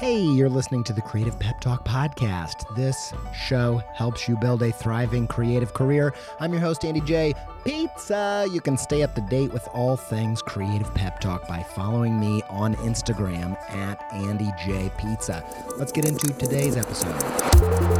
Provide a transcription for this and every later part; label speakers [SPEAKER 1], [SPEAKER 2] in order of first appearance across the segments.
[SPEAKER 1] Hey, you're listening to the Creative Pep Talk Podcast. This show helps you build a thriving creative career. I'm your host, Andy J. Pizza. You can stay up to date with all things Creative Pep Talk by following me on Instagram at Andy J. Pizza. Let's get into today's episode.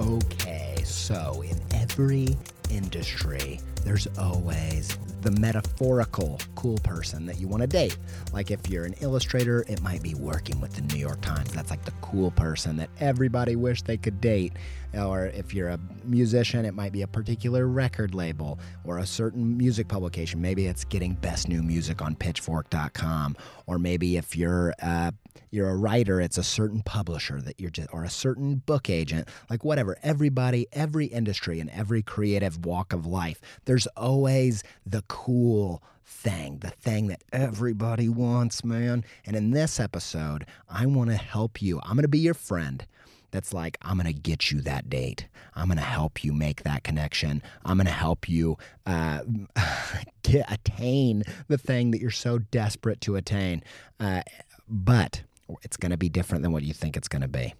[SPEAKER 1] Okay, so in every industry, there's always the metaphorical cool person that you want to date. Like if you're an illustrator, it might be working with the New York Times. That's like the cool person that everybody wished they could date. Or if you're a musician, it might be a particular record label or a certain music publication. Maybe it's getting best new music on pitchfork.com. Or maybe if you're uh, you're a writer, it's a certain publisher that you're just or a certain book agent, like whatever. Everybody, every industry and every creative walk of life, there's always the cool thing, the thing that everybody wants, man. And in this episode, I want to help you. I'm going to be your friend that's like, I'm going to get you that date. I'm going to help you make that connection. I'm going to help you uh, get, attain the thing that you're so desperate to attain. Uh, but it's going to be different than what you think it's going to be.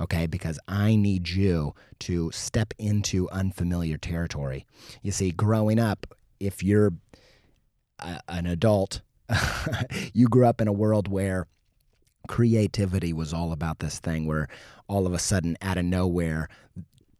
[SPEAKER 1] Okay, because I need you to step into unfamiliar territory. You see, growing up, if you're a, an adult, you grew up in a world where creativity was all about this thing where all of a sudden, out of nowhere,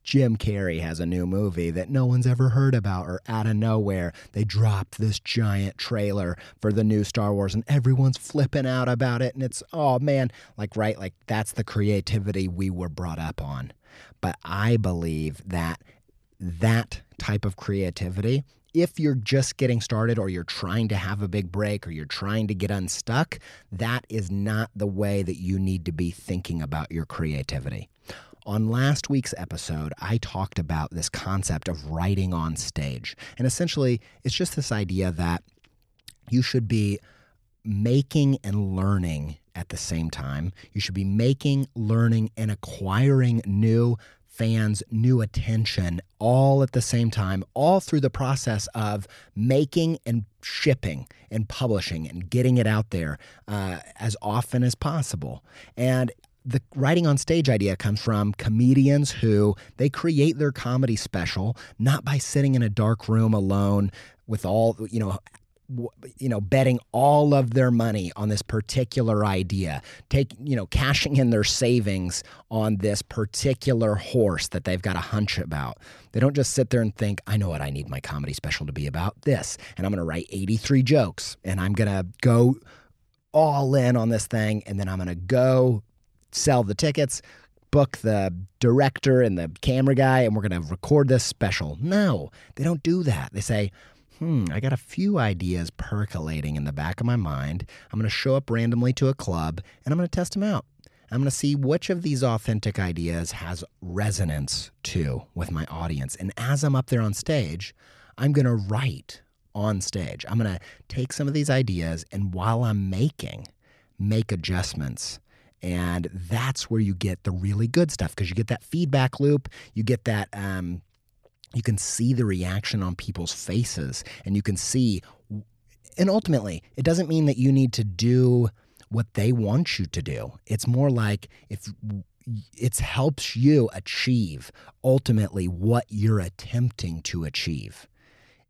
[SPEAKER 1] Jim Carrey has a new movie that no one's ever heard about, or out of nowhere, they dropped this giant trailer for the new Star Wars and everyone's flipping out about it. And it's, oh man, like, right, like that's the creativity we were brought up on. But I believe that that type of creativity if you're just getting started or you're trying to have a big break or you're trying to get unstuck, that is not the way that you need to be thinking about your creativity. On last week's episode, I talked about this concept of writing on stage. And essentially, it's just this idea that you should be making and learning at the same time. You should be making, learning, and acquiring new fans new attention all at the same time, all through the process of making and shipping and publishing and getting it out there uh, as often as possible. And the writing on stage idea comes from comedians who they create their comedy special not by sitting in a dark room alone with all you know you know betting all of their money on this particular idea take you know cashing in their savings on this particular horse that they've got a hunch about. They don't just sit there and think i know what i need my comedy special to be about? This and i'm going to write 83 jokes and i'm going to go all in on this thing and then i'm going to go sell the tickets book the director and the camera guy and we're going to record this special no they don't do that they say hmm, I got a few ideas percolating in the back of my mind. I'm going to show up randomly to a club and I'm going to test them out. I'm going to see which of these authentic ideas has resonance to with my audience. And as I'm up there on stage, I'm going to write on stage. I'm going to take some of these ideas and while I'm making, make adjustments. And that's where you get the really good stuff because you get that feedback loop. You get that um, you can see the reaction on people's faces and you can see and ultimately it doesn't mean that you need to do what they want you to do it's more like if it helps you achieve ultimately what you're attempting to achieve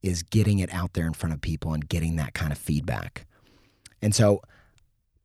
[SPEAKER 1] is getting it out there in front of people and getting that kind of feedback and so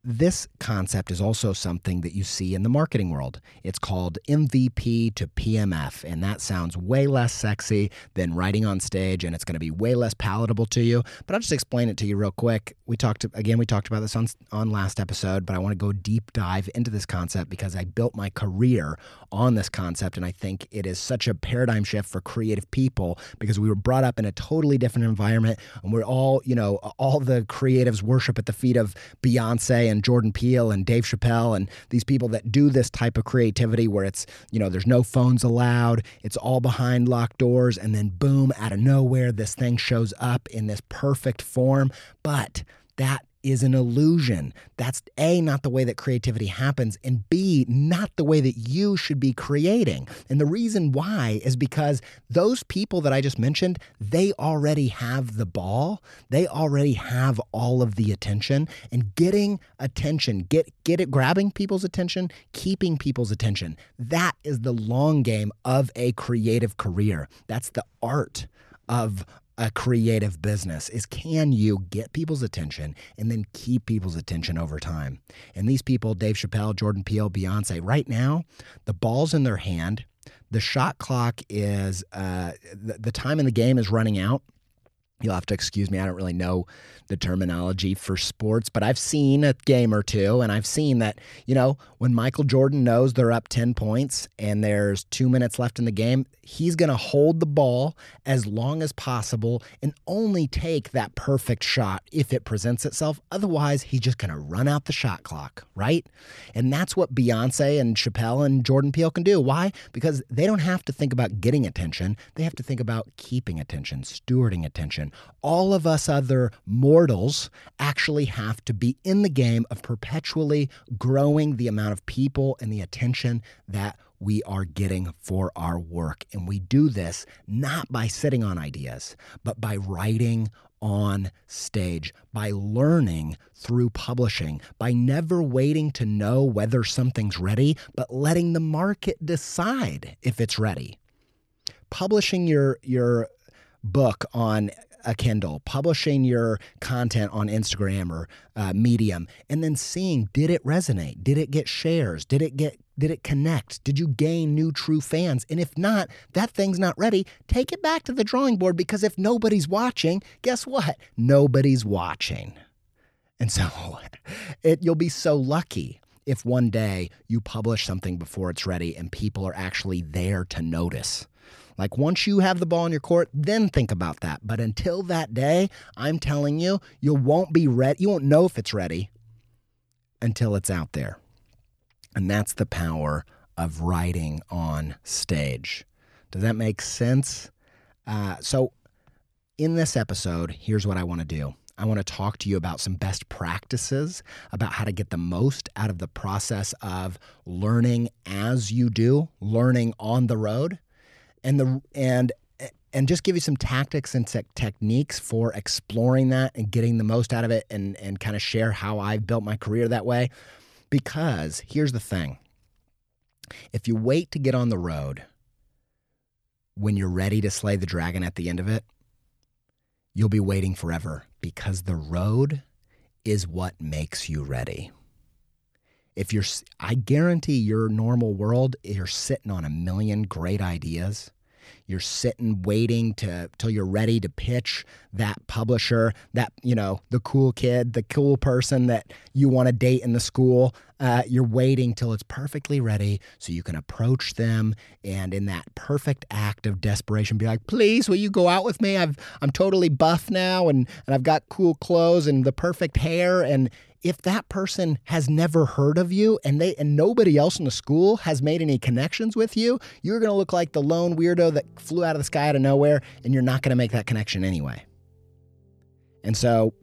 [SPEAKER 1] this concept is also something that you see in the marketing world. It's called MVP to PMF, and that sounds way less sexy than writing on stage, and it's going to be way less palatable to you. But I'll just explain it to you real quick. We talked again. We talked about this on on last episode, but I want to go deep dive into this concept because I built my career on this concept, and I think it is such a paradigm shift for creative people because we were brought up in a totally different environment, and we're all you know all the creatives worship at the feet of Beyonce and Jordan Peele and Dave Chappelle and these people that do this type of creativity where it's, you know, there's no phones allowed, it's all behind locked doors, and then boom, out of nowhere, this thing shows up in this perfect form. But that is an illusion. That's A, not the way that creativity happens, and B, not the way that you should be creating. And the reason why is because those people that I just mentioned, they already have the ball. They already have all of the attention and getting attention, get get it grabbing people's attention, keeping people's attention. That is the long game of a creative career. That's the art of a creative business is can you get people's attention and then keep people's attention over time? And these people, Dave Chappelle, Jordan Peele, Beyonce, right now, the ball's in their hand. The shot clock is, uh, the, the time in the game is running out. You'll have to excuse me. I don't really know the terminology for sports, but I've seen a game or two, and I've seen that, you know, when Michael Jordan knows they're up 10 points and there's two minutes left in the game, he's going to hold the ball as long as possible and only take that perfect shot if it presents itself. Otherwise, he's just going to run out the shot clock, right? And that's what Beyonce and Chappelle and Jordan Peele can do. Why? Because they don't have to think about getting attention, they have to think about keeping attention, stewarding attention. All of us other mortals actually have to be in the game of perpetually growing the amount of people and the attention that we are getting for our work. And we do this not by sitting on ideas, but by writing on stage, by learning through publishing, by never waiting to know whether something's ready, but letting the market decide if it's ready. Publishing your, your book on a Kindle, publishing your content on Instagram or uh, Medium, and then seeing did it resonate? Did it get shares? Did it get did it connect? Did you gain new true fans? And if not, that thing's not ready. Take it back to the drawing board because if nobody's watching, guess what? Nobody's watching. And so it, you'll be so lucky if one day you publish something before it's ready and people are actually there to notice. Like once you have the ball in your court, then think about that. But until that day, I'm telling you, you won't be ready. You won't know if it's ready until it's out there. And that's the power of writing on stage. Does that make sense? Uh, so, in this episode, here's what I want to do. I want to talk to you about some best practices about how to get the most out of the process of learning as you do, learning on the road, and the and and just give you some tactics and te- techniques for exploring that and getting the most out of it and and kind of share how I've built my career that way. Because here's the thing if you wait to get on the road when you're ready to slay the dragon at the end of it, you'll be waiting forever because the road is what makes you ready. If you're, I guarantee your normal world, you're sitting on a million great ideas you're sitting waiting to till you're ready to pitch that publisher, that you know, the cool kid, the cool person that you want to date in the school. Uh, you're waiting till it's perfectly ready so you can approach them and in that perfect act of desperation be like please will you go out with me i've i'm totally buff now and and i've got cool clothes and the perfect hair and if that person has never heard of you and they and nobody else in the school has made any connections with you, you're going to look like the lone weirdo that flew out of the sky out of nowhere and you're not going to make that connection anyway. And so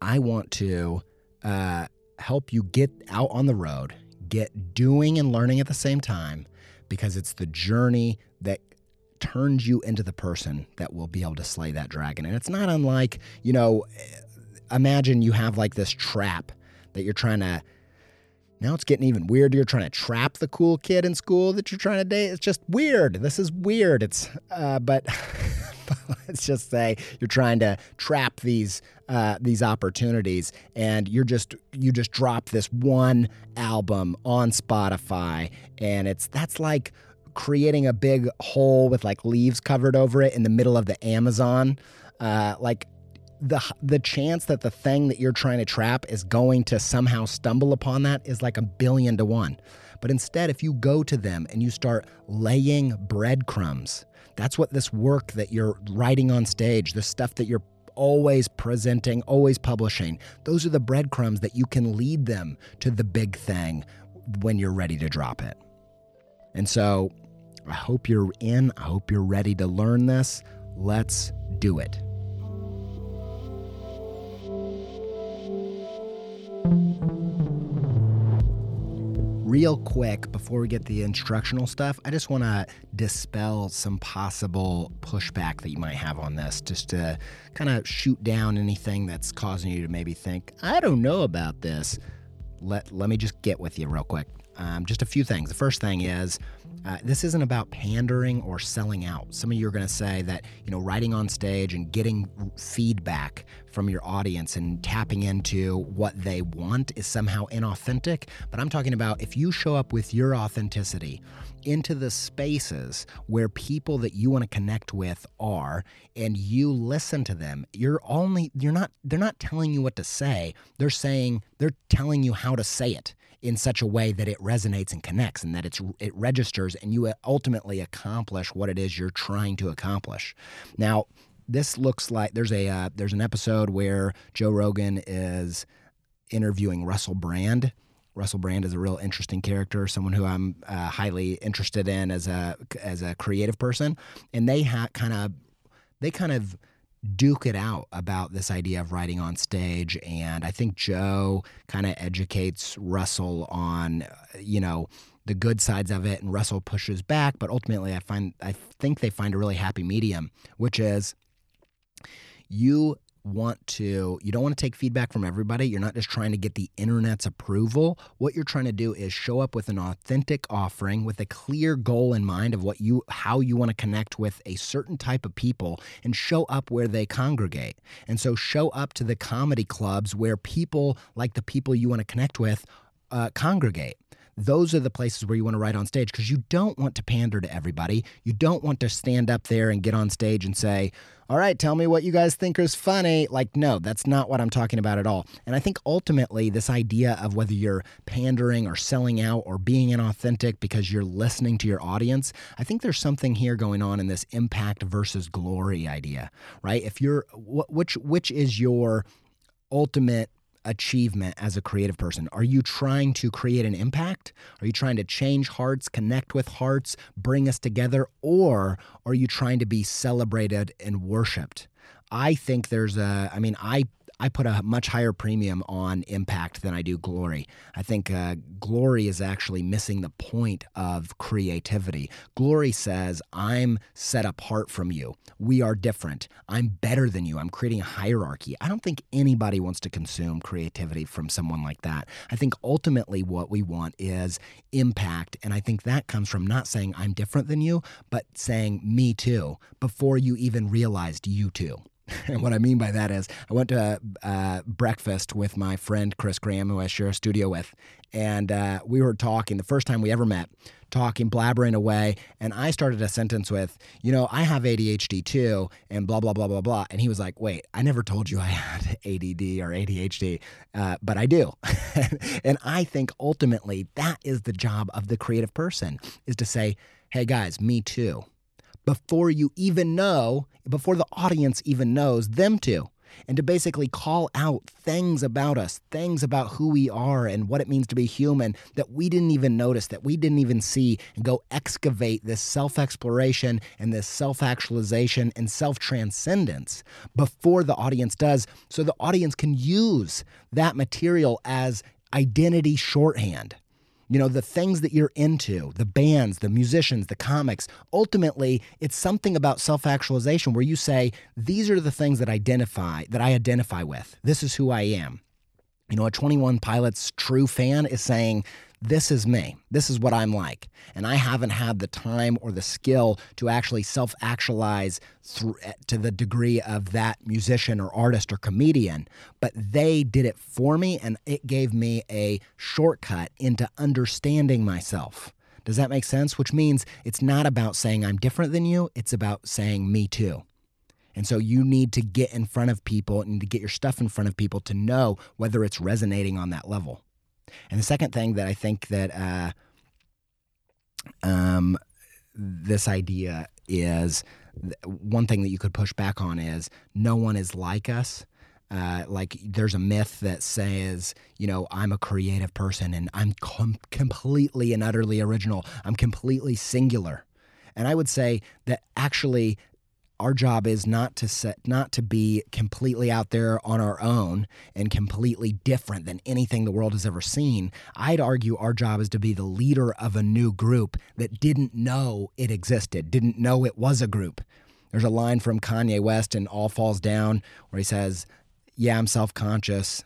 [SPEAKER 1] I want to uh, help you get out on the road, get doing and learning at the same time because it's the journey that turns you into the person that will be able to slay that dragon. And it's not unlike, you know, imagine you have like this trap that you're trying to now it's getting even weirder. You're trying to trap the cool kid in school that you're trying to date. It's just weird. This is weird. It's, uh, but let's just say you're trying to trap these uh, these opportunities, and you're just you just drop this one album on Spotify, and it's that's like creating a big hole with like leaves covered over it in the middle of the Amazon. Uh, like the the chance that the thing that you're trying to trap is going to somehow stumble upon that is like a billion to one. But instead, if you go to them and you start laying breadcrumbs, that's what this work that you're writing on stage, the stuff that you're always presenting, always publishing, those are the breadcrumbs that you can lead them to the big thing when you're ready to drop it. And so I hope you're in. I hope you're ready to learn this. Let's do it. Real quick before we get the instructional stuff, I just want to dispel some possible pushback that you might have on this, just to kind of shoot down anything that's causing you to maybe think, I don't know about this. Let, let me just get with you real quick. Um, just a few things. The first thing is uh, this isn't about pandering or selling out. Some of you are going to say that you know writing on stage and getting feedback from your audience and tapping into what they want is somehow inauthentic. But I'm talking about if you show up with your authenticity into the spaces where people that you want to connect with are and you listen to them you're only you're not they're not telling you what to say they're saying they're telling you how to say it in such a way that it resonates and connects and that it's it registers and you ultimately accomplish what it is you're trying to accomplish. Now, this looks like there's a uh, there's an episode where Joe Rogan is interviewing Russell Brand. Russell Brand is a real interesting character, someone who I'm uh, highly interested in as a as a creative person, and they ha- kind of they kind of duke it out about this idea of writing on stage. And I think Joe kind of educates Russell on, you know, the good sides of it, and Russell pushes back. But ultimately, I find I think they find a really happy medium, which is you want to you don't want to take feedback from everybody. You're not just trying to get the internet's approval. What you're trying to do is show up with an authentic offering with a clear goal in mind of what you how you want to connect with a certain type of people and show up where they congregate. And so show up to the comedy clubs where people like the people you want to connect with uh, congregate. Those are the places where you want to write on stage because you don't want to pander to everybody. You don't want to stand up there and get on stage and say, All right, tell me what you guys think is funny. Like, no, that's not what I'm talking about at all. And I think ultimately, this idea of whether you're pandering or selling out or being inauthentic because you're listening to your audience, I think there's something here going on in this impact versus glory idea, right? If you're, which, which is your ultimate achievement as a creative person? Are you trying to create an impact? Are you trying to change hearts, connect with hearts, bring us together? Or are you trying to be celebrated and worshiped? I think there's a, I mean, I I put a much higher premium on impact than I do glory. I think uh, glory is actually missing the point of creativity. Glory says, I'm set apart from you. We are different. I'm better than you. I'm creating a hierarchy. I don't think anybody wants to consume creativity from someone like that. I think ultimately what we want is impact. And I think that comes from not saying I'm different than you, but saying me too before you even realized you too. And what I mean by that is, I went to uh, breakfast with my friend Chris Graham, who I share a studio with, and uh, we were talking the first time we ever met, talking, blabbering away, and I started a sentence with, "You know, I have ADHD too," and blah blah blah blah blah. And he was like, "Wait, I never told you I had ADD or ADHD, uh, but I do." and I think ultimately that is the job of the creative person is to say, "Hey guys, me too." Before you even know, before the audience even knows them to. And to basically call out things about us, things about who we are and what it means to be human that we didn't even notice, that we didn't even see, and go excavate this self exploration and this self actualization and self transcendence before the audience does, so the audience can use that material as identity shorthand you know, the things that you're into, the bands, the musicians, the comics. Ultimately, it's something about self actualization where you say, these are the things that identify, that I identify with. This is who I am. You know, a 21 Pilots true fan is saying, this is me. This is what I'm like. And I haven't had the time or the skill to actually self actualize eh, to the degree of that musician or artist or comedian. But they did it for me and it gave me a shortcut into understanding myself. Does that make sense? Which means it's not about saying I'm different than you, it's about saying me too. And so you need to get in front of people and to get your stuff in front of people to know whether it's resonating on that level. And the second thing that I think that uh, um, this idea is one thing that you could push back on is no one is like us. Uh, like there's a myth that says, you know, I'm a creative person and I'm com- completely and utterly original. I'm completely singular. And I would say that actually our job is not to set not to be completely out there on our own and completely different than anything the world has ever seen. I'd argue our job is to be the leader of a new group that didn't know it existed didn't know it was a group. There's a line from kanye west in all falls down where he says yeah i'm self-conscious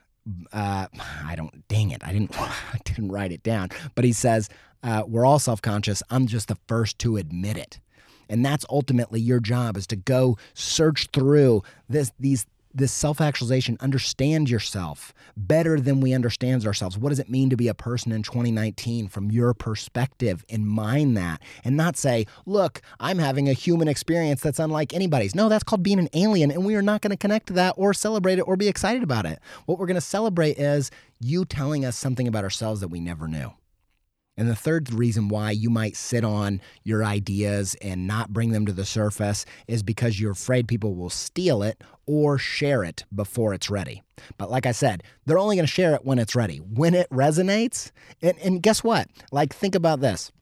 [SPEAKER 1] uh, i don't dang it i didn't i didn't write it down. But he says uh, we're all self-conscious. I'm just the first to admit it and that's ultimately your job is to go search through this these this self-actualization understand yourself better than we understand ourselves. What does it mean to be a person in 2019 from your perspective? And mind that and not say look i'm having a human experience that's unlike anybody's. No that's called being an alien and we are not going to connect to that or celebrate it or be excited about it. What we're going to celebrate is you telling us something about ourselves that we never knew and the third reason why you might sit on your ideas and not bring them to the surface is because you're afraid people will steal it or share it before it's ready. But like I said, they're only going to share it when it's ready. When it resonates, and, and guess what? Like, think about this.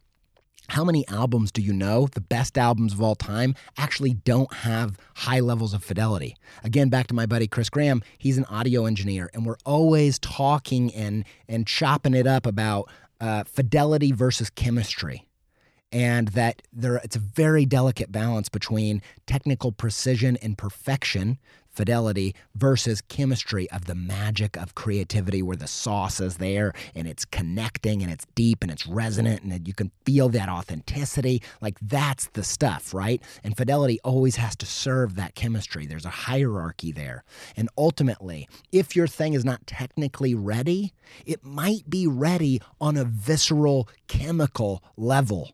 [SPEAKER 1] How many albums do you know, the best albums of all time, actually don't have high levels of fidelity? Again, back to my buddy Chris Graham, he's an audio engineer, and we're always talking and, and chopping it up about uh, fidelity versus chemistry and that there it's a very delicate balance between technical precision and perfection fidelity versus chemistry of the magic of creativity where the sauce is there and it's connecting and it's deep and it's resonant and you can feel that authenticity. Like that's the stuff right? And fidelity always has to serve that chemistry. There's a hierarchy there. And ultimately if your thing is not technically ready it might be ready on a visceral chemical level.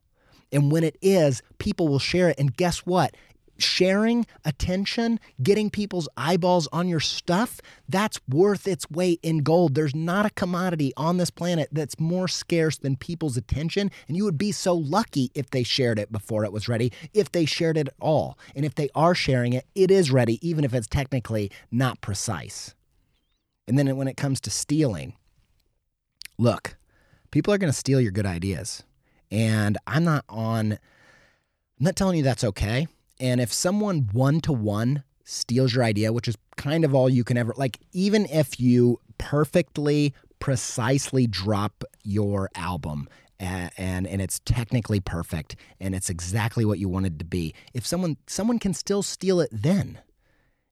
[SPEAKER 1] And when it is, people will share it. And guess what? Sharing attention, getting people's eyeballs on your stuff, that's worth its weight in gold. There's not a commodity on this planet that's more scarce than people's attention. And you would be so lucky if they shared it before it was ready, if they shared it at all. And if they are sharing it, it is ready, even if it's technically not precise. And then when it comes to stealing, look, people are going to steal your good ideas. And I'm not on, I'm not telling you that's okay. And if someone one to one steals your idea, which is kind of all you can ever, like, even if you perfectly, precisely drop your album and, and and it's technically perfect and it's exactly what you wanted to be. If someone someone can still steal it then.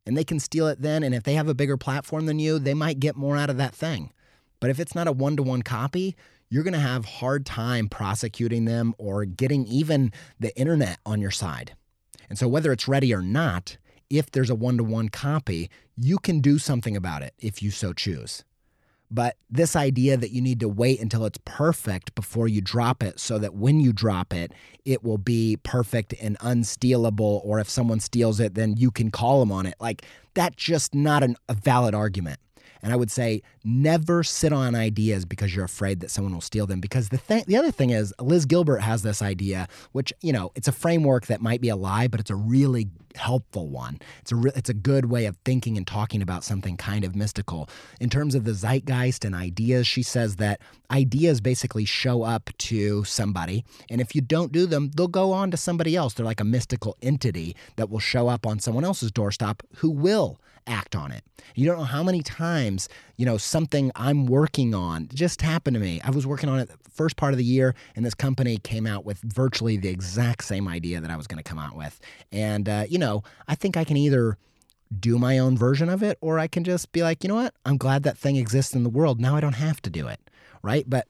[SPEAKER 1] And they can steal it then and if they have a bigger platform than you, they might get more out of that thing. But if it's not a one-to-one copy, you're going to have hard time prosecuting them or getting even the internet on your side. And so whether it's ready or not, if there's a one-to-one copy, you can do something about it if you so choose. But this idea that you need to wait until it's perfect before you drop it so that when you drop it, it will be perfect and unstealable, or if someone steals it, then you can call them on it. Like, that's just not an, a valid argument. And I would say never sit on ideas because you're afraid that someone will steal them. Because the thing, the other thing is, Liz Gilbert has this idea, which you know, it's a framework that might be a lie, but it's a really helpful one. It's a re- it's a good way of thinking and talking about something kind of mystical. In terms of the zeitgeist and ideas, she says that ideas basically show up to somebody, and if you don't do them, they'll go on to somebody else. They're like a mystical entity that will show up on someone else's doorstep who will act on it. You don't know how many times, you know, something I'm working on just happened to me. I was working on it the first part of the year, and this company came out with virtually the exact same idea that I was going to come out with. And, uh, you know, I think I can either do my own version of it or I can just be like, you know what? I'm glad that thing exists in the world. Now I don't have to do it. Right. But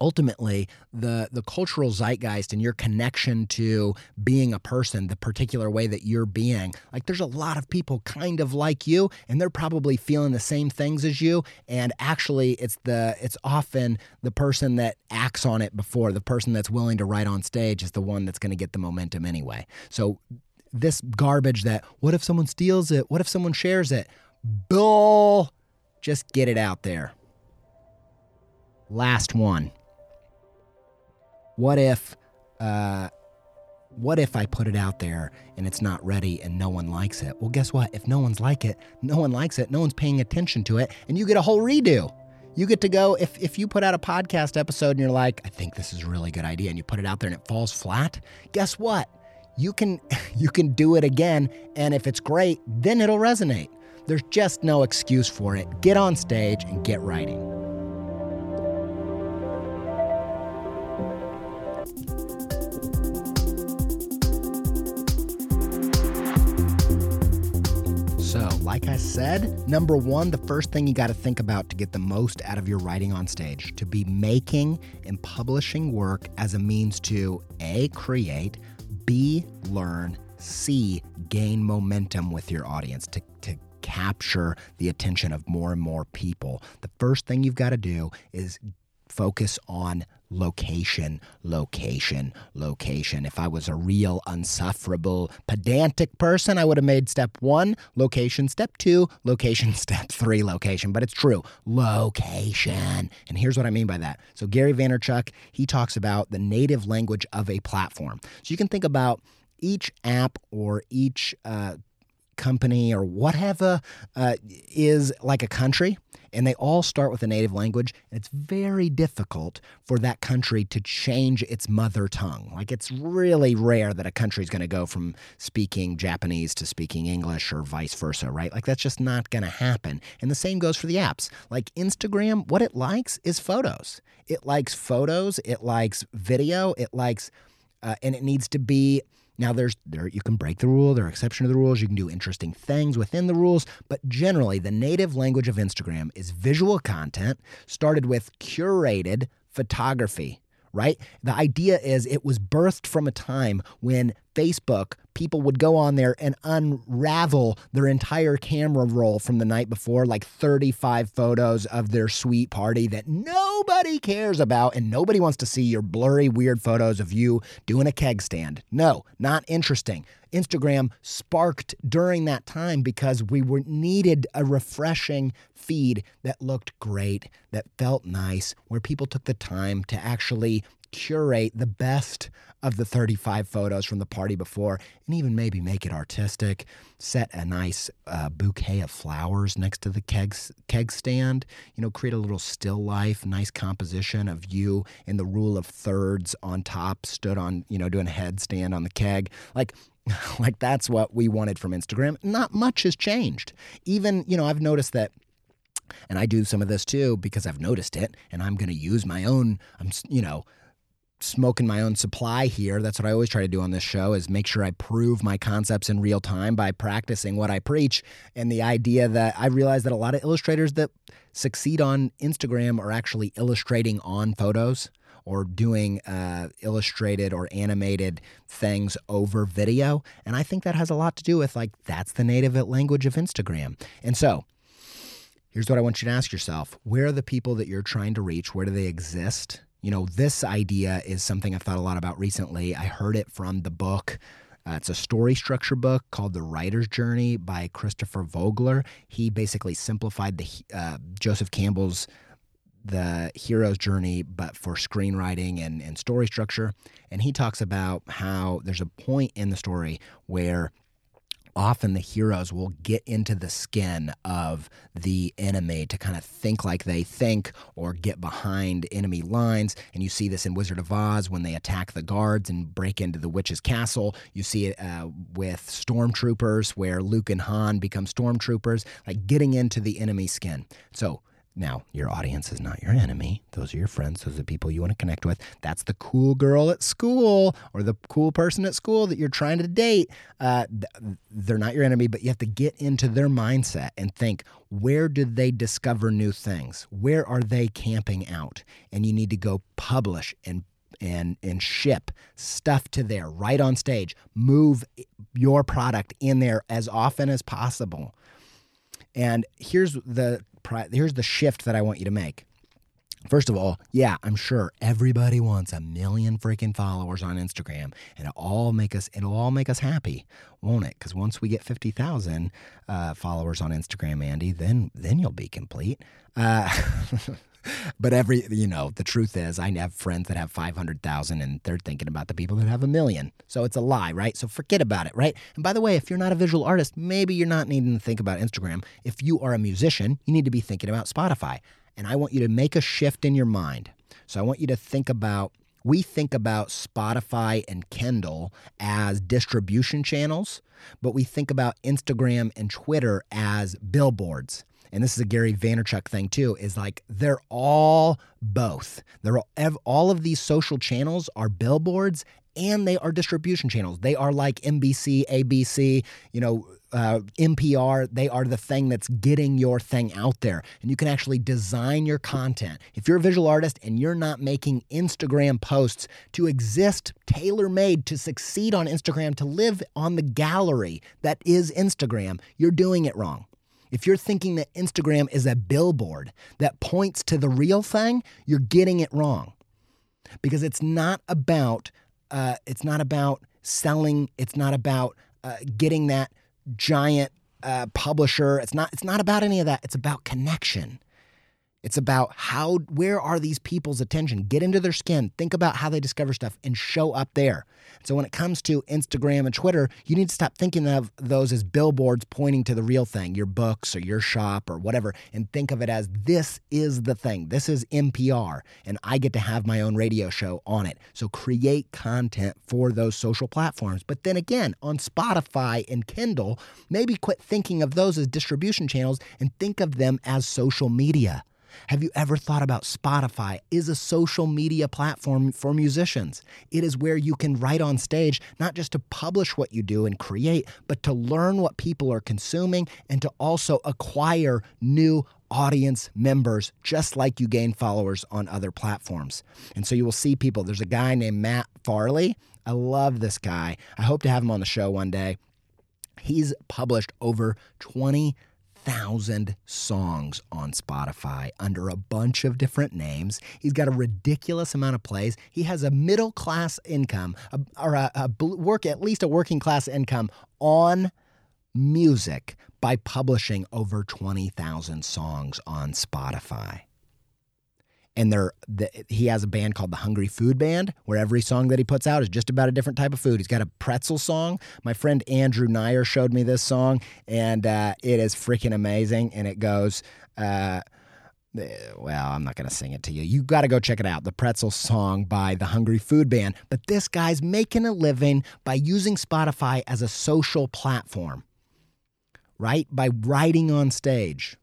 [SPEAKER 1] ultimately the the cultural zeitgeist and your connection to being a person the particular way that you're being like there's a lot of people kind of like you and they're probably feeling the same things as you and actually it's the it's often the person that acts on it before the person that's willing to write on stage is the one that's going to get the momentum anyway so this garbage that what if someone steals it what if someone shares it bull just get it out there last one what if, uh, what if I put it out there and it's not ready and no one likes it? Well, guess what? If no one's like it, no one likes it, no one's paying attention to it, and you get a whole redo. You get to go if if you put out a podcast episode and you're like, I think this is a really good idea, and you put it out there and it falls flat. Guess what? You can you can do it again, and if it's great, then it'll resonate. There's just no excuse for it. Get on stage and get writing. So, like I said, number one, the first thing you got to think about to get the most out of your writing on stage, to be making and publishing work as a means to A, create, B, learn, C, gain momentum with your audience, to, to capture the attention of more and more people. The first thing you've got to do is focus on location, location, location. If I was a real unsufferable, pedantic person, I would have made step one, location, step two, location, step three, location. But it's true, location. And here's what I mean by that. So, Gary Vaynerchuk, he talks about the native language of a platform. So, you can think about each app or each uh, company or whatever uh, is like a country and they all start with a native language. And it's very difficult for that country to change its mother tongue. Like it's really rare that a country is going to go from speaking Japanese to speaking English or vice versa, right? Like that's just not going to happen. And the same goes for the apps. Like Instagram, what it likes is photos. It likes photos, it likes video, it likes, uh, and it needs to be now, there's there you can break the rule. There are exceptions to the rules. You can do interesting things within the rules, but generally, the native language of Instagram is visual content started with curated photography right? The idea is it was birthed from a time when Facebook, people would go on there and unravel their entire camera roll from the night before, like 35 photos of their sweet party that nobody cares about, and nobody wants to see your blurry, weird photos of you doing a keg stand. No, not interesting. Instagram sparked during that time because we were needed a refreshing feed that looked great, that felt nice, where people took the time to actually curate the best of the 35 photos from the party before and even maybe make it artistic. Set a nice uh, bouquet of flowers next to the keg, keg stand. You know, create a little still life, nice composition of you in the rule of thirds on top, stood on, you know, doing a headstand on the keg. Like, like that's what we wanted from Instagram. Not much has changed. Even, you know, I've noticed that and I do some of this too because I've noticed it and I'm going to use my own I'm you know smoking my own supply here. That's what I always try to do on this show is make sure I prove my concepts in real time by practicing what I preach. And the idea that I realize that a lot of illustrators that succeed on Instagram are actually illustrating on photos or doing uh, illustrated or animated things over video. And I think that has a lot to do with like that's the native language of Instagram. And so here's what I want you to ask yourself where are the people that you're trying to reach? Where do they exist? You know, this idea is something I've thought a lot about recently. I heard it from the book. Uh, it's a story structure book called The Writer's Journey by Christopher Vogler. He basically simplified the uh, Joseph Campbell's the hero's journey, but for screenwriting and, and story structure. And he talks about how there's a point in the story where often the heroes will get into the skin of the enemy to kind of think like they think or get behind enemy lines. And you see this in Wizard of Oz when they attack the guards and break into the witch's castle. You see it uh, with stormtroopers where Luke and Han become stormtroopers, like getting into the enemy skin. So Now, your audience is not your enemy. Those are your friends. Those are the people you want to connect with. That's the cool girl at school or the cool person at school that you're trying to date. Uh, they're not your enemy, but you have to get into their mindset and think where did they discover new things? Where are they camping out? And you need to go publish and and and ship stuff to there right on stage. Move your product in there as often as possible. And here's the here's the shift that I want you to make. First of all, yeah, I'm sure everybody wants a million freaking followers on Instagram, and it all make us it'll all make us happy, won't it? Because once we get fifty thousand uh, followers on Instagram, Andy, then then you'll be complete. Uh, but every you know the truth is i have friends that have 500000 and they're thinking about the people that have a million. So it's a lie right? So forget about it right? And by the way if you're not a visual artist maybe you're not needing to think about instagram. If you are a musician you need to be thinking about spotify. And i want you to make a shift in your mind. So i want you to think about we think about Spotify and Kindle as distribution channels, but we think about Instagram and Twitter as billboards and this is a Gary Vaynerchuk thing too, is like they're all both. They're all, all of these social channels are billboards and they are distribution channels. They are like NBC, ABC, you know, uh, NPR. They are the thing that's getting your thing out there. And you can actually design your content. If you're a visual artist and you're not making Instagram posts to exist tailor made to succeed on Instagram, to live on the gallery that is Instagram, you're doing it wrong. If you're thinking that Instagram is a billboard that points to the real thing, you're getting it wrong. Because it's not about uh, it's not about selling. It's not about uh, getting that giant uh, publisher. It's not. It's not about any of that. It's about connection. It's about how, where are these people's attention? Get into their skin, think about how they discover stuff, and show up there. So when it comes to Instagram and Twitter, you need to stop thinking of those as billboards pointing to the real thing, your books or your shop or whatever, and think of it as this is the thing. This is NPR, and I get to have my own radio show on it. So create content for those social platforms. But then again, on Spotify and Kindle, maybe quit thinking of those as distribution channels and think of them as social media. Have you ever thought about Spotify is a social media platform for musicians? It is where you can write on stage, not just to publish what you do and create, but to learn what people are consuming and to also acquire new audience members, just like you gain followers on other platforms. And so you will see people. There's a guy named Matt Farley. I love this guy. I hope to have him on the show one day. He's published over 20 thousand songs on Spotify under a bunch of different names. He's got a ridiculous amount of plays. He has a middle class income, a, or a, a work at least a working class income on music by publishing over 20,000 songs on Spotify and they're the, he has a band called the Hungry Food Band, where every song that he puts out is just about a different type of food. He's got a pretzel song. My friend Andrew Nyer showed me this song, and uh, it is freaking amazing. And it goes. Uh, well, I'm not going to sing it to you. You got to go check it out. The Pretzel song by the Hungry Food Band. But this guy's making a living by using Spotify as a social platform, right? By writing on stage.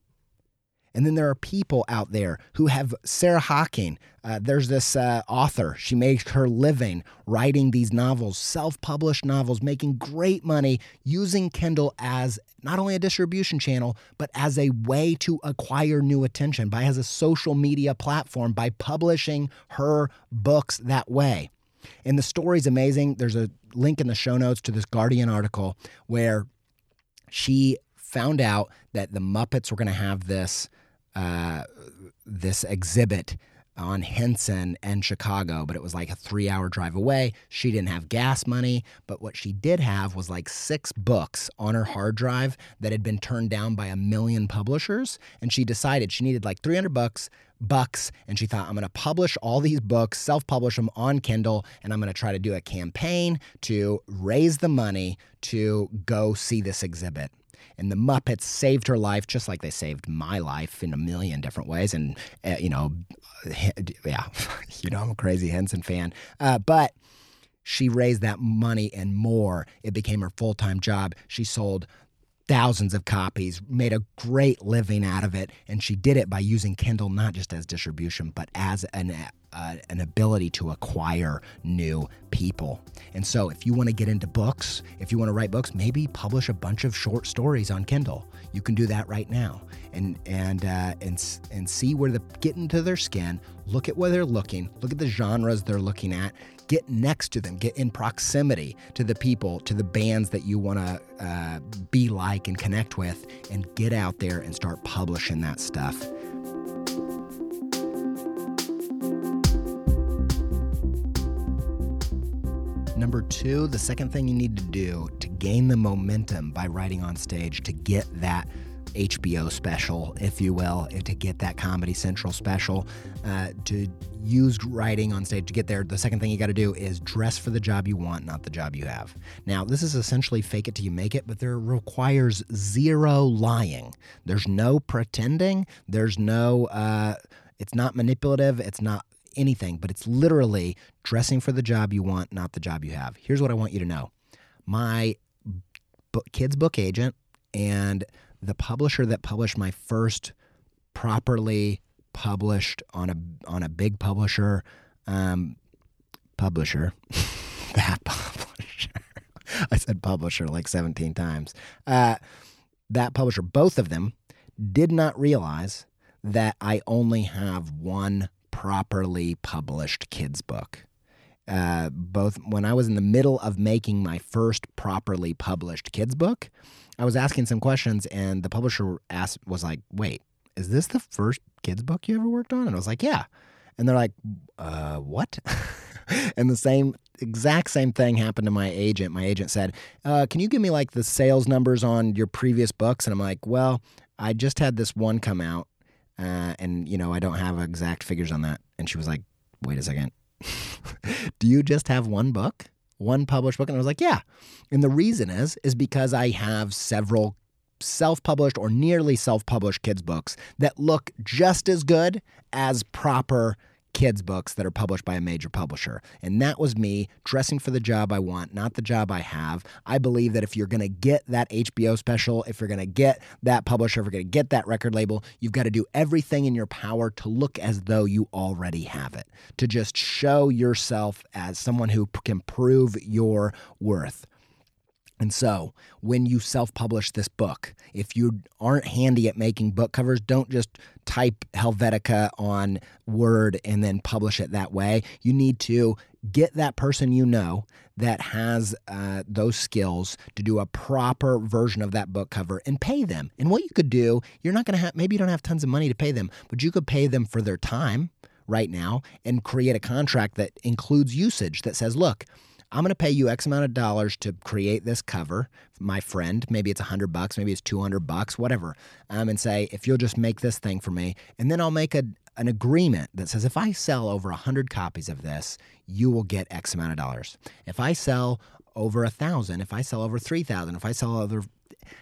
[SPEAKER 1] And then there are people out there who have Sarah Hocking. Uh, there's this uh, author. She makes her living writing these novels, self published novels, making great money using Kindle as not only a distribution channel, but as a way to acquire new attention, by as a social media platform, by publishing her books that way. And the story's amazing. There's a link in the show notes to this Guardian article where she found out that the Muppets were going to have this uh, this exhibit on Henson and Chicago, but it was like a three hour drive away. She didn't have gas money, but what she did have was like six books on her hard drive that had been turned down by a million publishers. And she decided she needed like 300 bucks. Bucks, and she thought, I'm going to publish all these books, self publish them on Kindle, and I'm going to try to do a campaign to raise the money to go see this exhibit. And the Muppets saved her life, just like they saved my life in a million different ways. And, uh, you know, yeah, you know, I'm a crazy Henson fan. Uh, but she raised that money and more. It became her full time job. She sold thousands of copies, made a great living out of it, and she did it by using Kindle not just as distribution, but as an uh, an ability to acquire new people. And so, if you want to get into books, if you want to write books, maybe publish a bunch of short stories on Kindle. You can do that right now, and and uh, and and see where the get into their skin. Look at where they're looking. Look at the genres they're looking at. Get next to them. Get in proximity to the people, to the bands that you want to uh, be like and connect with, and get out there and start publishing that stuff. Number two, the second thing you need to do to gain the momentum by writing on stage to get that HBO special, if you will, to get that Comedy Central special, uh, to use writing on stage to get there. The second thing you got to do is dress for the job you want, not the job you have. Now, this is essentially fake it till you make it, but there requires zero lying. There's no pretending. There's no. Uh, it's not manipulative. It's not anything, but it's literally dressing for the job you want, not the job you have. Here's what I want you to know my kids' book agent and the publisher that published my first properly published on a on a big publisher um, publisher that publisher I said publisher like 17 times uh, that publisher both of them did not realize that I only have one properly published kids book. Uh, both when I was in the middle of making my first properly published kids book, I was asking some questions, and the publisher asked was like, "Wait, is this the first kids book you ever worked on?" And I was like, "Yeah," and they're like, "Uh, what?" and the same exact same thing happened to my agent. My agent said, uh, "Can you give me like the sales numbers on your previous books?" And I'm like, "Well, I just had this one come out, uh, and you know I don't have exact figures on that. And she was like, "Wait a second, do you just have one book, one published book?" And I was like, "Yeah." And the reason is is because I have several self-published or nearly self-published kids books that look just as good as proper kids' books that are published by a major publisher. And that was me dressing for the job I want, not the job I have. I believe that if you're going to get that HBO special, if you're going to get that publisher, if you're going to get that record label, you've got to do everything in your power to look as though you already have it, to just show yourself as someone who can prove your worth. And so, when you self publish this book, if you aren't handy at making book covers, don't just type Helvetica on Word and then publish it that way. You need to get that person you know that has uh, those skills to do a proper version of that book cover and pay them. And what you could do, you're not going to have, maybe you don't have tons of money to pay them, but you could pay them for their time right now and create a contract that includes usage that says, look, I'm going to pay you X amount of dollars to create this cover, my friend. Maybe it's a hundred bucks, maybe it's 200 bucks, whatever. Um, and say, if you'll just make this thing for me, and then I'll make a, an agreement that says if I sell over a hundred copies of this, you will get X amount of dollars. If I sell over a thousand, if I sell over 3,000, if I sell over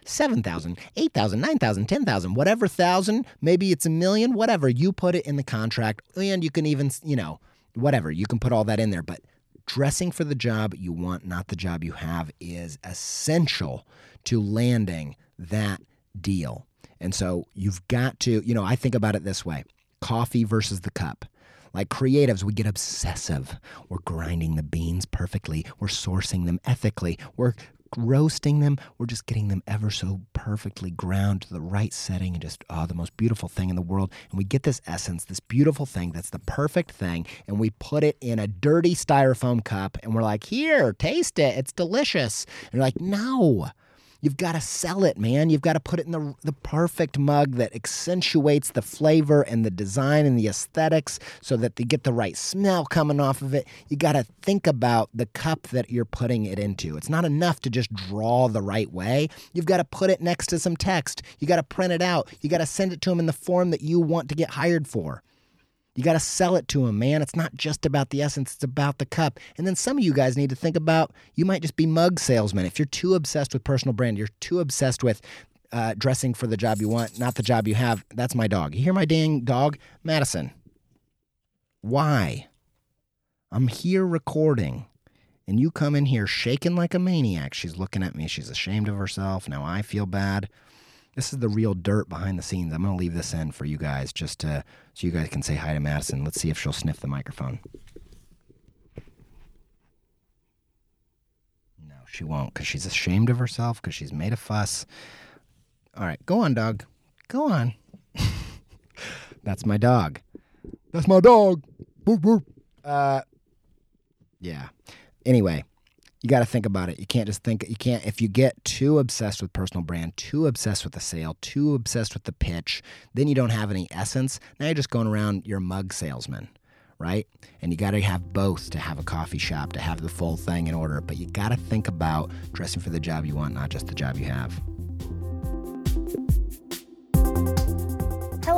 [SPEAKER 1] 7,000, 8,000, 9,000, 10,000, whatever thousand, maybe it's a million, whatever, you put it in the contract and you can even, you know, whatever, you can put all that in there. But dressing for the job you want, not the job you have, is essential to landing that deal. And so you've got to, you know, I think about it this way coffee versus the cup. Like creatives, we get obsessive. We're grinding the beans perfectly. We're sourcing them ethically. We're roasting them. We're just getting them ever so perfectly ground to the right setting and just, oh, the most beautiful thing in the world. And we get this essence, this beautiful thing that's the perfect thing, and we put it in a dirty styrofoam cup and we're like, here, taste it. It's delicious. And you're like, no. You've got to sell it, man. You've got to put it in the, the perfect mug that accentuates the flavor and the design and the aesthetics so that they get the right smell coming off of it. You got to think about the cup that you're putting it into. It's not enough to just draw the right way. You've got to put it next to some text. You got to print it out. You got to send it to them in the form that you want to get hired for. You got to sell it to them, man. It's not just about the essence, it's about the cup. And then some of you guys need to think about you might just be mug salesmen. If you're too obsessed with personal brand, you're too obsessed with uh, dressing for the job you want, not the job you have. That's my dog. You hear my dang dog? Madison. Why? I'm here recording and you come in here shaking like a maniac. She's looking at me. She's ashamed of herself. Now I feel bad. This is the real dirt behind the scenes. I'm going to leave this in for you guys just to so you guys can say hi to Madison. Let's see if she'll sniff the microphone. No, she won't because she's ashamed of herself because she's made a fuss. All right, go on, dog. Go on. That's my dog. That's my dog. Boop, boop. Uh, yeah. Anyway, you got to think about it. You can't just think, you can't, if you get too obsessed with personal brand, too obsessed with the sale, too obsessed with the pitch, then you don't have any essence. Now you're just going around, you're a mug salesman, right? And you got to have both to have a coffee shop, to have the full thing in order. But you got to think about dressing for the job you want, not just the job you have.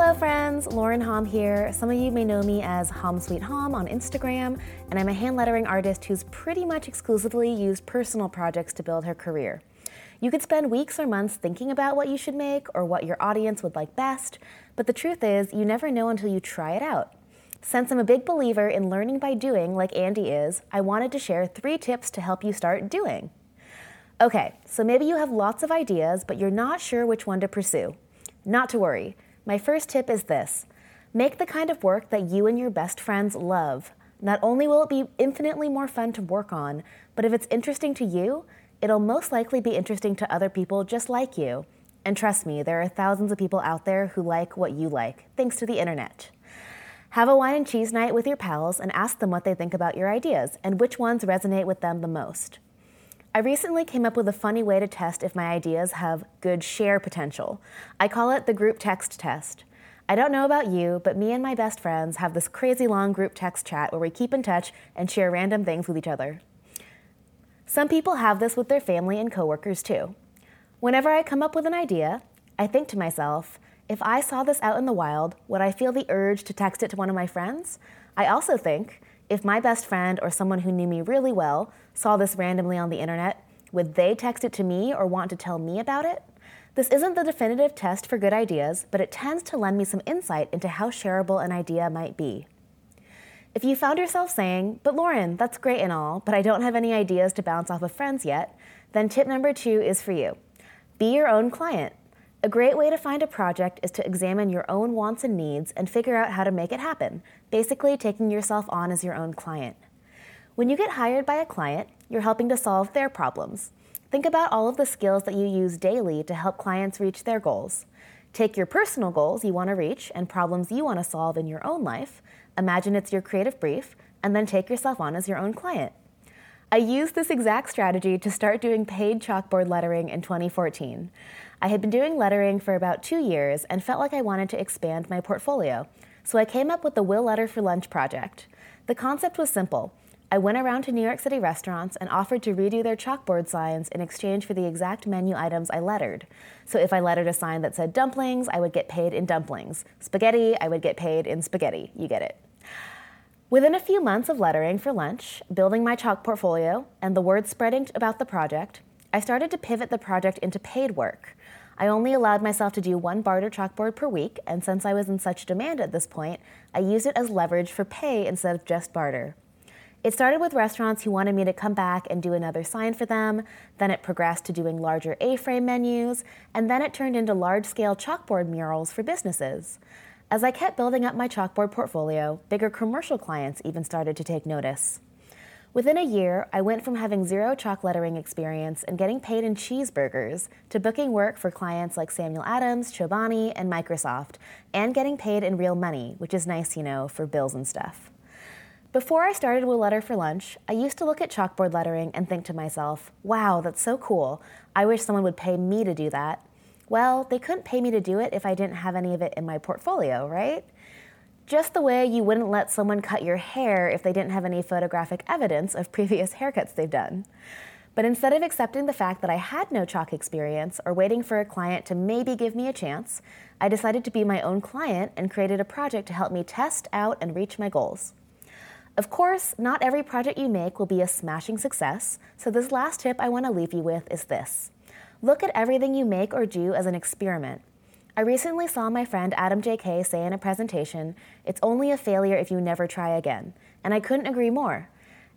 [SPEAKER 2] Hello, friends. Lauren Hom here. Some of you may know me as Hom Sweet Hom on Instagram, and I'm a hand lettering artist who's pretty much exclusively used personal projects to build her career. You could spend weeks or months thinking about what you should make or what your audience would like best, but the truth is, you never know until you try it out. Since I'm a big believer in learning by doing, like Andy is, I wanted to share three tips to help you start doing. Okay, so maybe you have lots of ideas, but you're not sure which one to pursue. Not to worry. My first tip is this make the kind of work that you and your best friends love. Not only will it be infinitely more fun to work on, but if it's interesting to you, it'll most likely be interesting to other people just like you. And trust me, there are thousands of people out there who like what you like, thanks to the internet. Have a wine and cheese night with your pals and ask them what they think about your ideas and which ones resonate with them the most. I recently came up with a funny way to test if my ideas have good share potential. I call it the group text test. I don't know about you, but me and my best friends have this crazy long group text chat where we keep in touch and share random things with each other. Some people have this with their family and coworkers too. Whenever I come up with an idea, I think to myself, if I saw this out in the wild, would I feel the urge to text it to one of my friends? I also think, if my best friend or someone who knew me really well saw this randomly on the internet, would they text it to me or want to tell me about it? This isn't the definitive test for good ideas, but it tends to lend me some insight into how shareable an idea might be. If you found yourself saying, But Lauren, that's great and all, but I don't have any ideas to bounce off of friends yet, then tip number two is for you. Be your own client. A great way to find a project is to examine your own wants and needs and figure out how to make it happen, basically taking yourself on as your own client. When you get hired by a client, you're helping to solve their problems. Think about all of the skills that you use daily to help clients reach their goals. Take your personal goals you want to reach and problems you want to solve in your own life, imagine it's your creative brief, and then take yourself on as your own client. I used this exact strategy to start doing paid chalkboard lettering in 2014. I had been doing lettering for about two years and felt like I wanted to expand my portfolio, so I came up with the Will Letter for Lunch project. The concept was simple. I went around to New York City restaurants and offered to redo their chalkboard signs in exchange for the exact menu items I lettered. So if I lettered a sign that said dumplings, I would get paid in dumplings. Spaghetti, I would get paid in spaghetti. You get it. Within a few months of lettering for lunch, building my chalk portfolio, and the word spreading about the project, I started to pivot the project into paid work. I only allowed myself to do one barter chalkboard per week, and since I was in such demand at this point, I used it as leverage for pay instead of just barter. It started with restaurants who wanted me to come back and do another sign for them, then it progressed to doing larger A frame menus, and then it turned into large scale chalkboard murals for businesses. As I kept building up my chalkboard portfolio, bigger commercial clients even started to take notice. Within a year, I went from having zero chalk lettering experience and getting paid in cheeseburgers to booking work for clients like Samuel Adams, Chobani, and Microsoft, and getting paid in real money, which is nice, you know, for bills and stuff. Before I started with Letter for Lunch, I used to look at chalkboard lettering and think to myself, wow, that's so cool. I wish someone would pay me to do that. Well, they couldn't pay me to do it if I didn't have any of it in my portfolio, right? Just the way you wouldn't let someone cut your hair if they didn't have any photographic evidence of previous haircuts they've done. But instead of accepting the fact that I had no chalk experience or waiting for a client to maybe give me a chance, I decided to be my own client and created a project to help me test out and reach my goals. Of course, not every project you make will be a smashing success, so this last tip I want to leave you with is this. Look at everything you make or do as an experiment. I recently saw my friend Adam J.K. say in a presentation, it's only a failure if you never try again, and I couldn't agree more.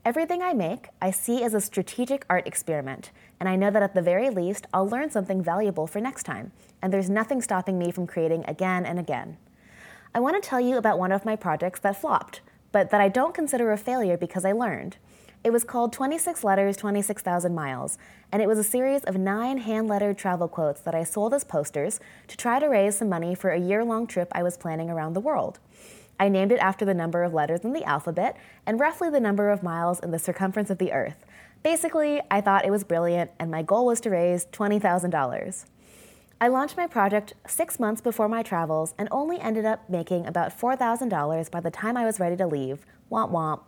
[SPEAKER 2] Everything I make, I see as a strategic art experiment, and I know that at the very least, I'll learn something valuable for next time, and there's nothing stopping me from creating again and again. I want to tell you about one of my projects that flopped, but that I don't consider a failure because I learned. It was called 26 Letters, 26,000 Miles, and it was a series of nine hand lettered travel quotes that I sold as posters to try to raise some money for a year long trip I was planning around the world. I named it after the number of letters in the alphabet and roughly the number of miles in the circumference of the Earth. Basically, I thought it was brilliant, and my goal was to raise $20,000. I launched my project six months before my travels and only ended up making about $4,000 by the time I was ready to leave. Womp womp.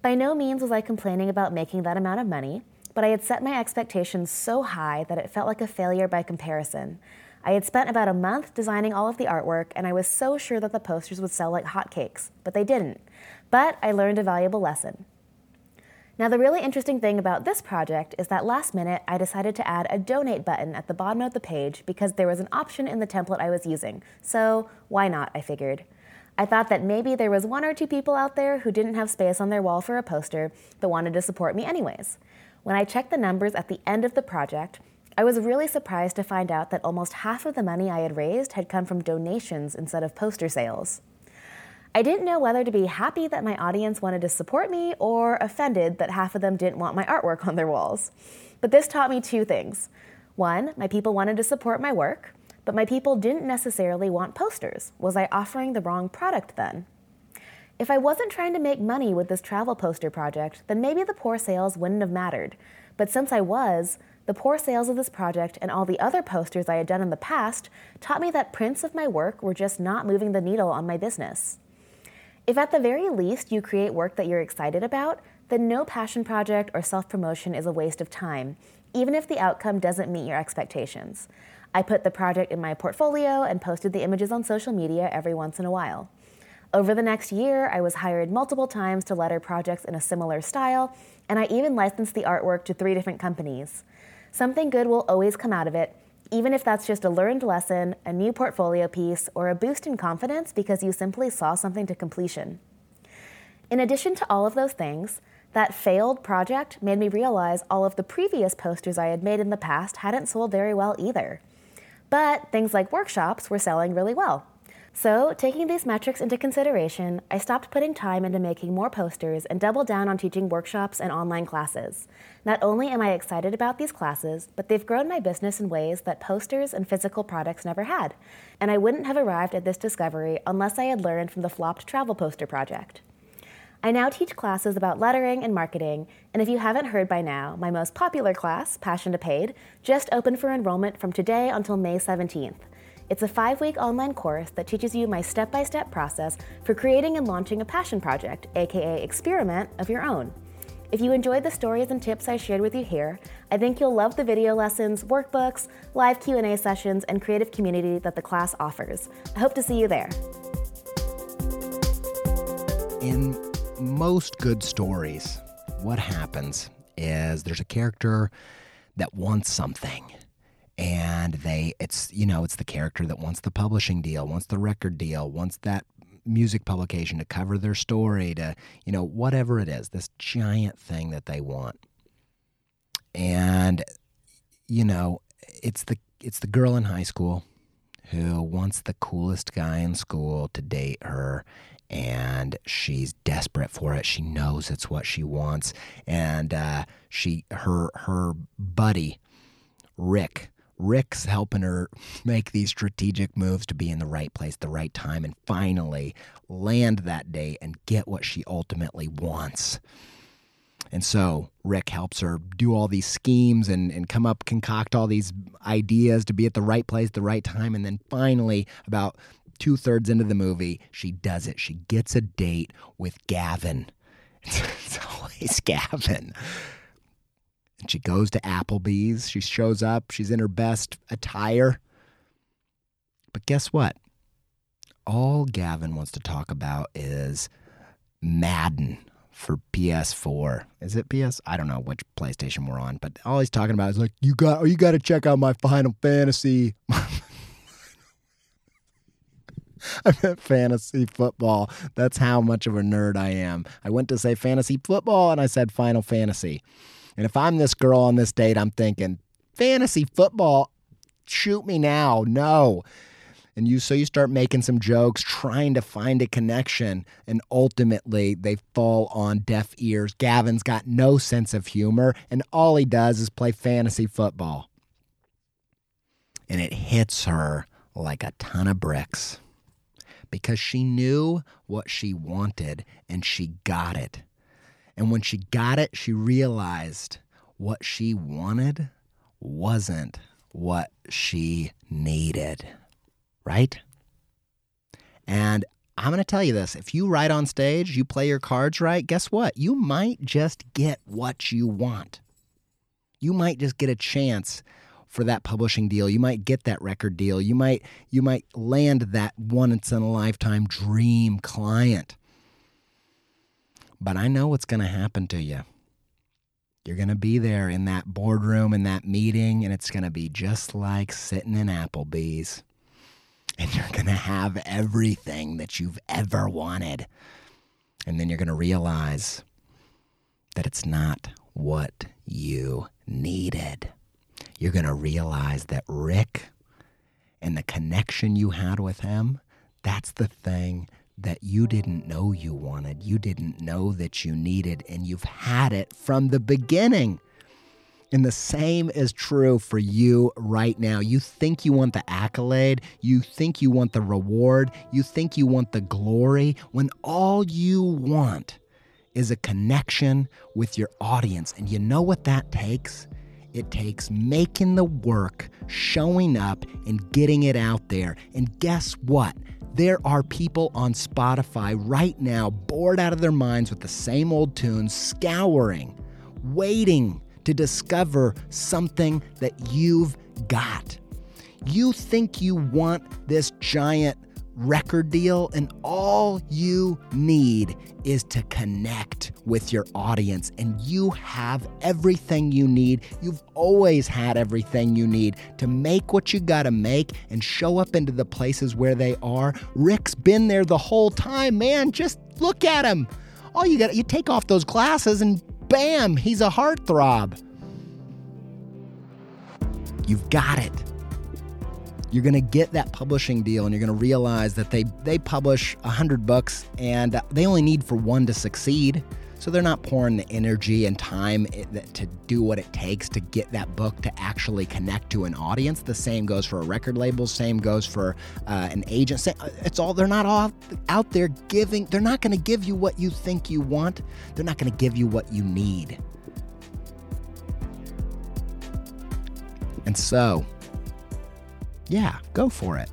[SPEAKER 2] By no means was I complaining about making that amount of money, but I had set my expectations so high that it felt like a failure by comparison. I had spent about a month designing all of the artwork, and I was so sure that the posters would sell like hotcakes, but they didn't. But I learned a valuable lesson. Now, the really interesting thing about this project is that last minute I decided to add a donate button at the bottom of the page because there was an option in the template I was using. So, why not? I figured. I thought that maybe there was one or two people out there who didn't have space on their wall for a poster but wanted to support me anyways. When I checked the numbers at the end of the project, I was really surprised to find out that almost half of the money I had raised had come from donations instead of poster sales. I didn't know whether to be happy that my audience wanted to support me or offended that half of them didn't want my artwork on their walls. But this taught me two things. One, my people wanted to support my work, but my people didn't necessarily want posters. Was I offering the wrong product then? If I wasn't trying to make money with this travel poster project, then maybe the poor sales wouldn't have mattered. But since I was, the poor sales of this project and all the other posters I had done in the past taught me that prints of my work were just not moving the needle on my business. If at the very least you create work that you're excited about, then no passion project or self promotion is a waste of time, even if the outcome doesn't meet your expectations. I put the project in my portfolio and posted the images on social media every once in a while. Over the next year, I was hired multiple times to letter projects in a similar style, and I even licensed the artwork to three different companies. Something good will always come out of it, even if that's just a learned lesson, a new portfolio piece, or a boost in confidence because you simply saw something to completion. In addition to all of those things, that failed project made me realize all of the previous posters I had made in the past hadn't sold very well either. But things like workshops were selling really well. So, taking these metrics into consideration, I stopped putting time into making more posters and doubled down on teaching workshops and online classes. Not only am I excited about these classes, but they've grown my business in ways that posters and physical products never had. And I wouldn't have arrived at this discovery unless I had learned from the flopped travel poster project. I now teach classes about lettering and marketing, and if you haven't heard by now, my most popular class, Passion to Paid, just opened for enrollment from today until May 17th. It's a five week online course that teaches you my step by step process for creating and launching a passion project, aka experiment, of your own. If you enjoyed the stories and tips I shared with you here, I think you'll love the video lessons, workbooks, live Q&A sessions, and creative community that the class offers. I hope to see you there.
[SPEAKER 1] In most good stories, what happens is there's a character that wants something and they it's you know it's the character that wants the publishing deal wants the record deal wants that music publication to cover their story to you know whatever it is this giant thing that they want. And you know it's the it's the girl in high school who wants the coolest guy in school to date her and she's desperate for it she knows it's what she wants and uh, she her her buddy rick Rick's helping her make these strategic moves to be in the right place, the right time, and finally land that day and get what she ultimately wants. And so Rick helps her do all these schemes and, and come up, concoct all these ideas to be at the right place, the right time. And then finally, about two thirds into the movie, she does it. She gets a date with Gavin. It's always Gavin. And she goes to Applebee's. She shows up. She's in her best attire. But guess what? All Gavin wants to talk about is Madden for PS4. Is it PS? I don't know which PlayStation we're on, but all he's talking about is like, you got, oh, you got to check out my Final Fantasy. I meant fantasy football. That's how much of a nerd I am. I went to say fantasy football and I said Final Fantasy. And if I'm this girl on this date, I'm thinking, fantasy football, shoot me now. No. And you so you start making some jokes, trying to find a connection, and ultimately they fall on deaf ears. Gavin's got no sense of humor, and all he does is play fantasy football. And it hits her like a ton of bricks because she knew what she wanted and she got it. And when she got it, she realized what she wanted wasn't what she needed. Right? And I'm going to tell you this if you write on stage, you play your cards right, guess what? You might just get what you want. You might just get a chance for that publishing deal. You might get that record deal. You might you might land that once in a lifetime dream client. But I know what's going to happen to you. You're going to be there in that boardroom in that meeting and it's going to be just like sitting in Applebee's. And you're going to have everything that you've ever wanted. And then you're going to realize that it's not what you needed you're going to realize that Rick and the connection you had with him, that's the thing that you didn't know you wanted. You didn't know that you needed, and you've had it from the beginning. And the same is true for you right now. You think you want the accolade, you think you want the reward, you think you want the glory, when all you want is a connection with your audience. And you know what that takes? It takes making the work, showing up, and getting it out there. And guess what? There are people on Spotify right now bored out of their minds with the same old tunes, scouring, waiting to discover something that you've got. You think you want this giant record deal, and all you need is to connect with your audience, and you have everything you need. You've always had everything you need to make what you gotta make and show up into the places where they are. Rick's been there the whole time, man. Just look at him. All you got, you take off those glasses, and bam, he's a heartthrob. You've got it you're going to get that publishing deal and you're going to realize that they they publish 100 books and they only need for one to succeed. So they're not pouring the energy and time to do what it takes to get that book to actually connect to an audience. The same goes for a record label same goes for uh, an agent. It's all they're not all out there giving they're not going to give you what you think you want. They're not going to give you what you need. And so yeah, go for it.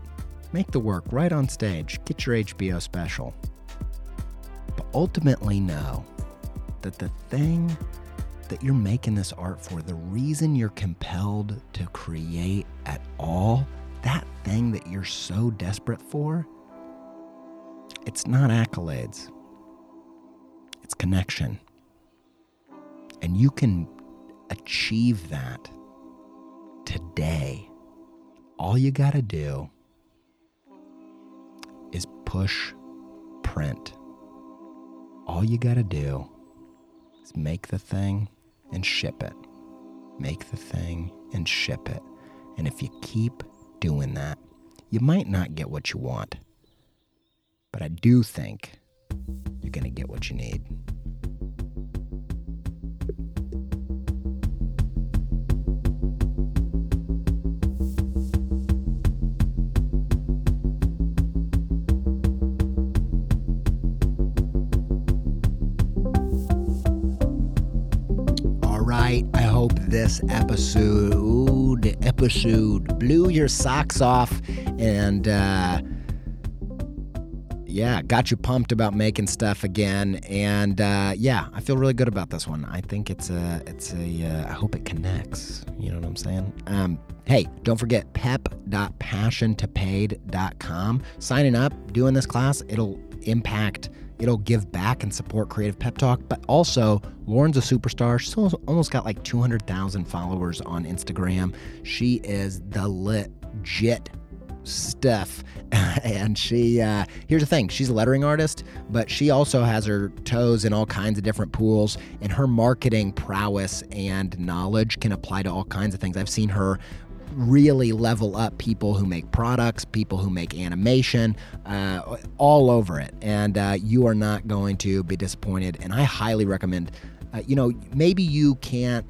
[SPEAKER 1] Make the work right on stage. Get your HBO special. But ultimately, know that the thing that you're making this art for, the reason you're compelled to create at all, that thing that you're so desperate for, it's not accolades, it's connection. And you can achieve that today all you got to do is push print. All you got to do is make the thing and ship it. Make the thing and ship it. And if you keep doing that, you might not get what you want. But I do think you're going to get what you need. This episode episode blew your socks off and uh, yeah, got you pumped about making stuff again. And uh, yeah, I feel really good about this one. I think it's a, it's a. Uh, I hope it connects. You know what I'm saying? Um, hey, don't forget pep.passiontopaid.com. Signing up, doing this class, it'll impact It'll give back and support Creative Pep Talk, but also Lauren's a superstar. She's almost got like 200,000 followers on Instagram. She is the legit stuff. and she, uh, here's the thing she's a lettering artist, but she also has her toes in all kinds of different pools, and her marketing prowess and knowledge can apply to all kinds of things. I've seen her really level up people who make products, people who make animation, uh, all over it. And uh, you are not going to be disappointed. And I highly recommend, uh, you know, maybe you can't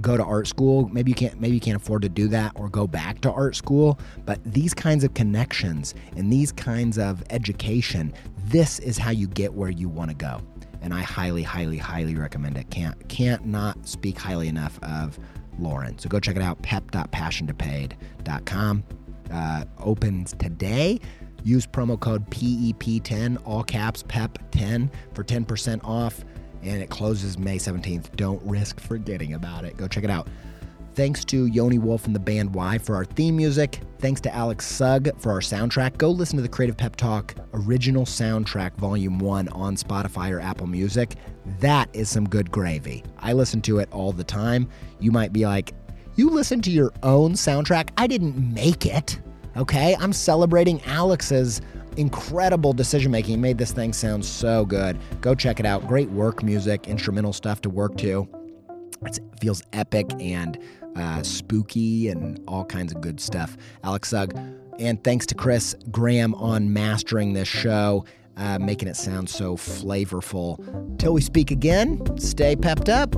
[SPEAKER 1] go to art school maybe you can't maybe you can't afford to do that or go back to art school but these kinds of connections and these kinds of education this is how you get where you want to go and i highly highly highly recommend it can't can't not speak highly enough of Lauren. So go check it out, pep.passiontopaid.com. Uh, opens today. Use promo code PEP10, all caps PEP10 for 10% off. And it closes May 17th. Don't risk forgetting about it. Go check it out. Thanks to Yoni Wolf and the band WHY? for our theme music. Thanks to Alex Sugg for our soundtrack. Go listen to the Creative Pep Talk original soundtrack, Volume 1, on Spotify or Apple Music. That is some good gravy. I listen to it all the time. You might be like, You listen to your own soundtrack? I didn't make it. Okay? I'm celebrating Alex's incredible decision making. Made this thing sound so good. Go check it out. Great work music, instrumental stuff to work to. It feels epic and uh, spooky and all kinds of good stuff. Alex Sugg. And thanks to Chris Graham on mastering this show, uh, making it sound so flavorful. Till we speak again, stay pepped up.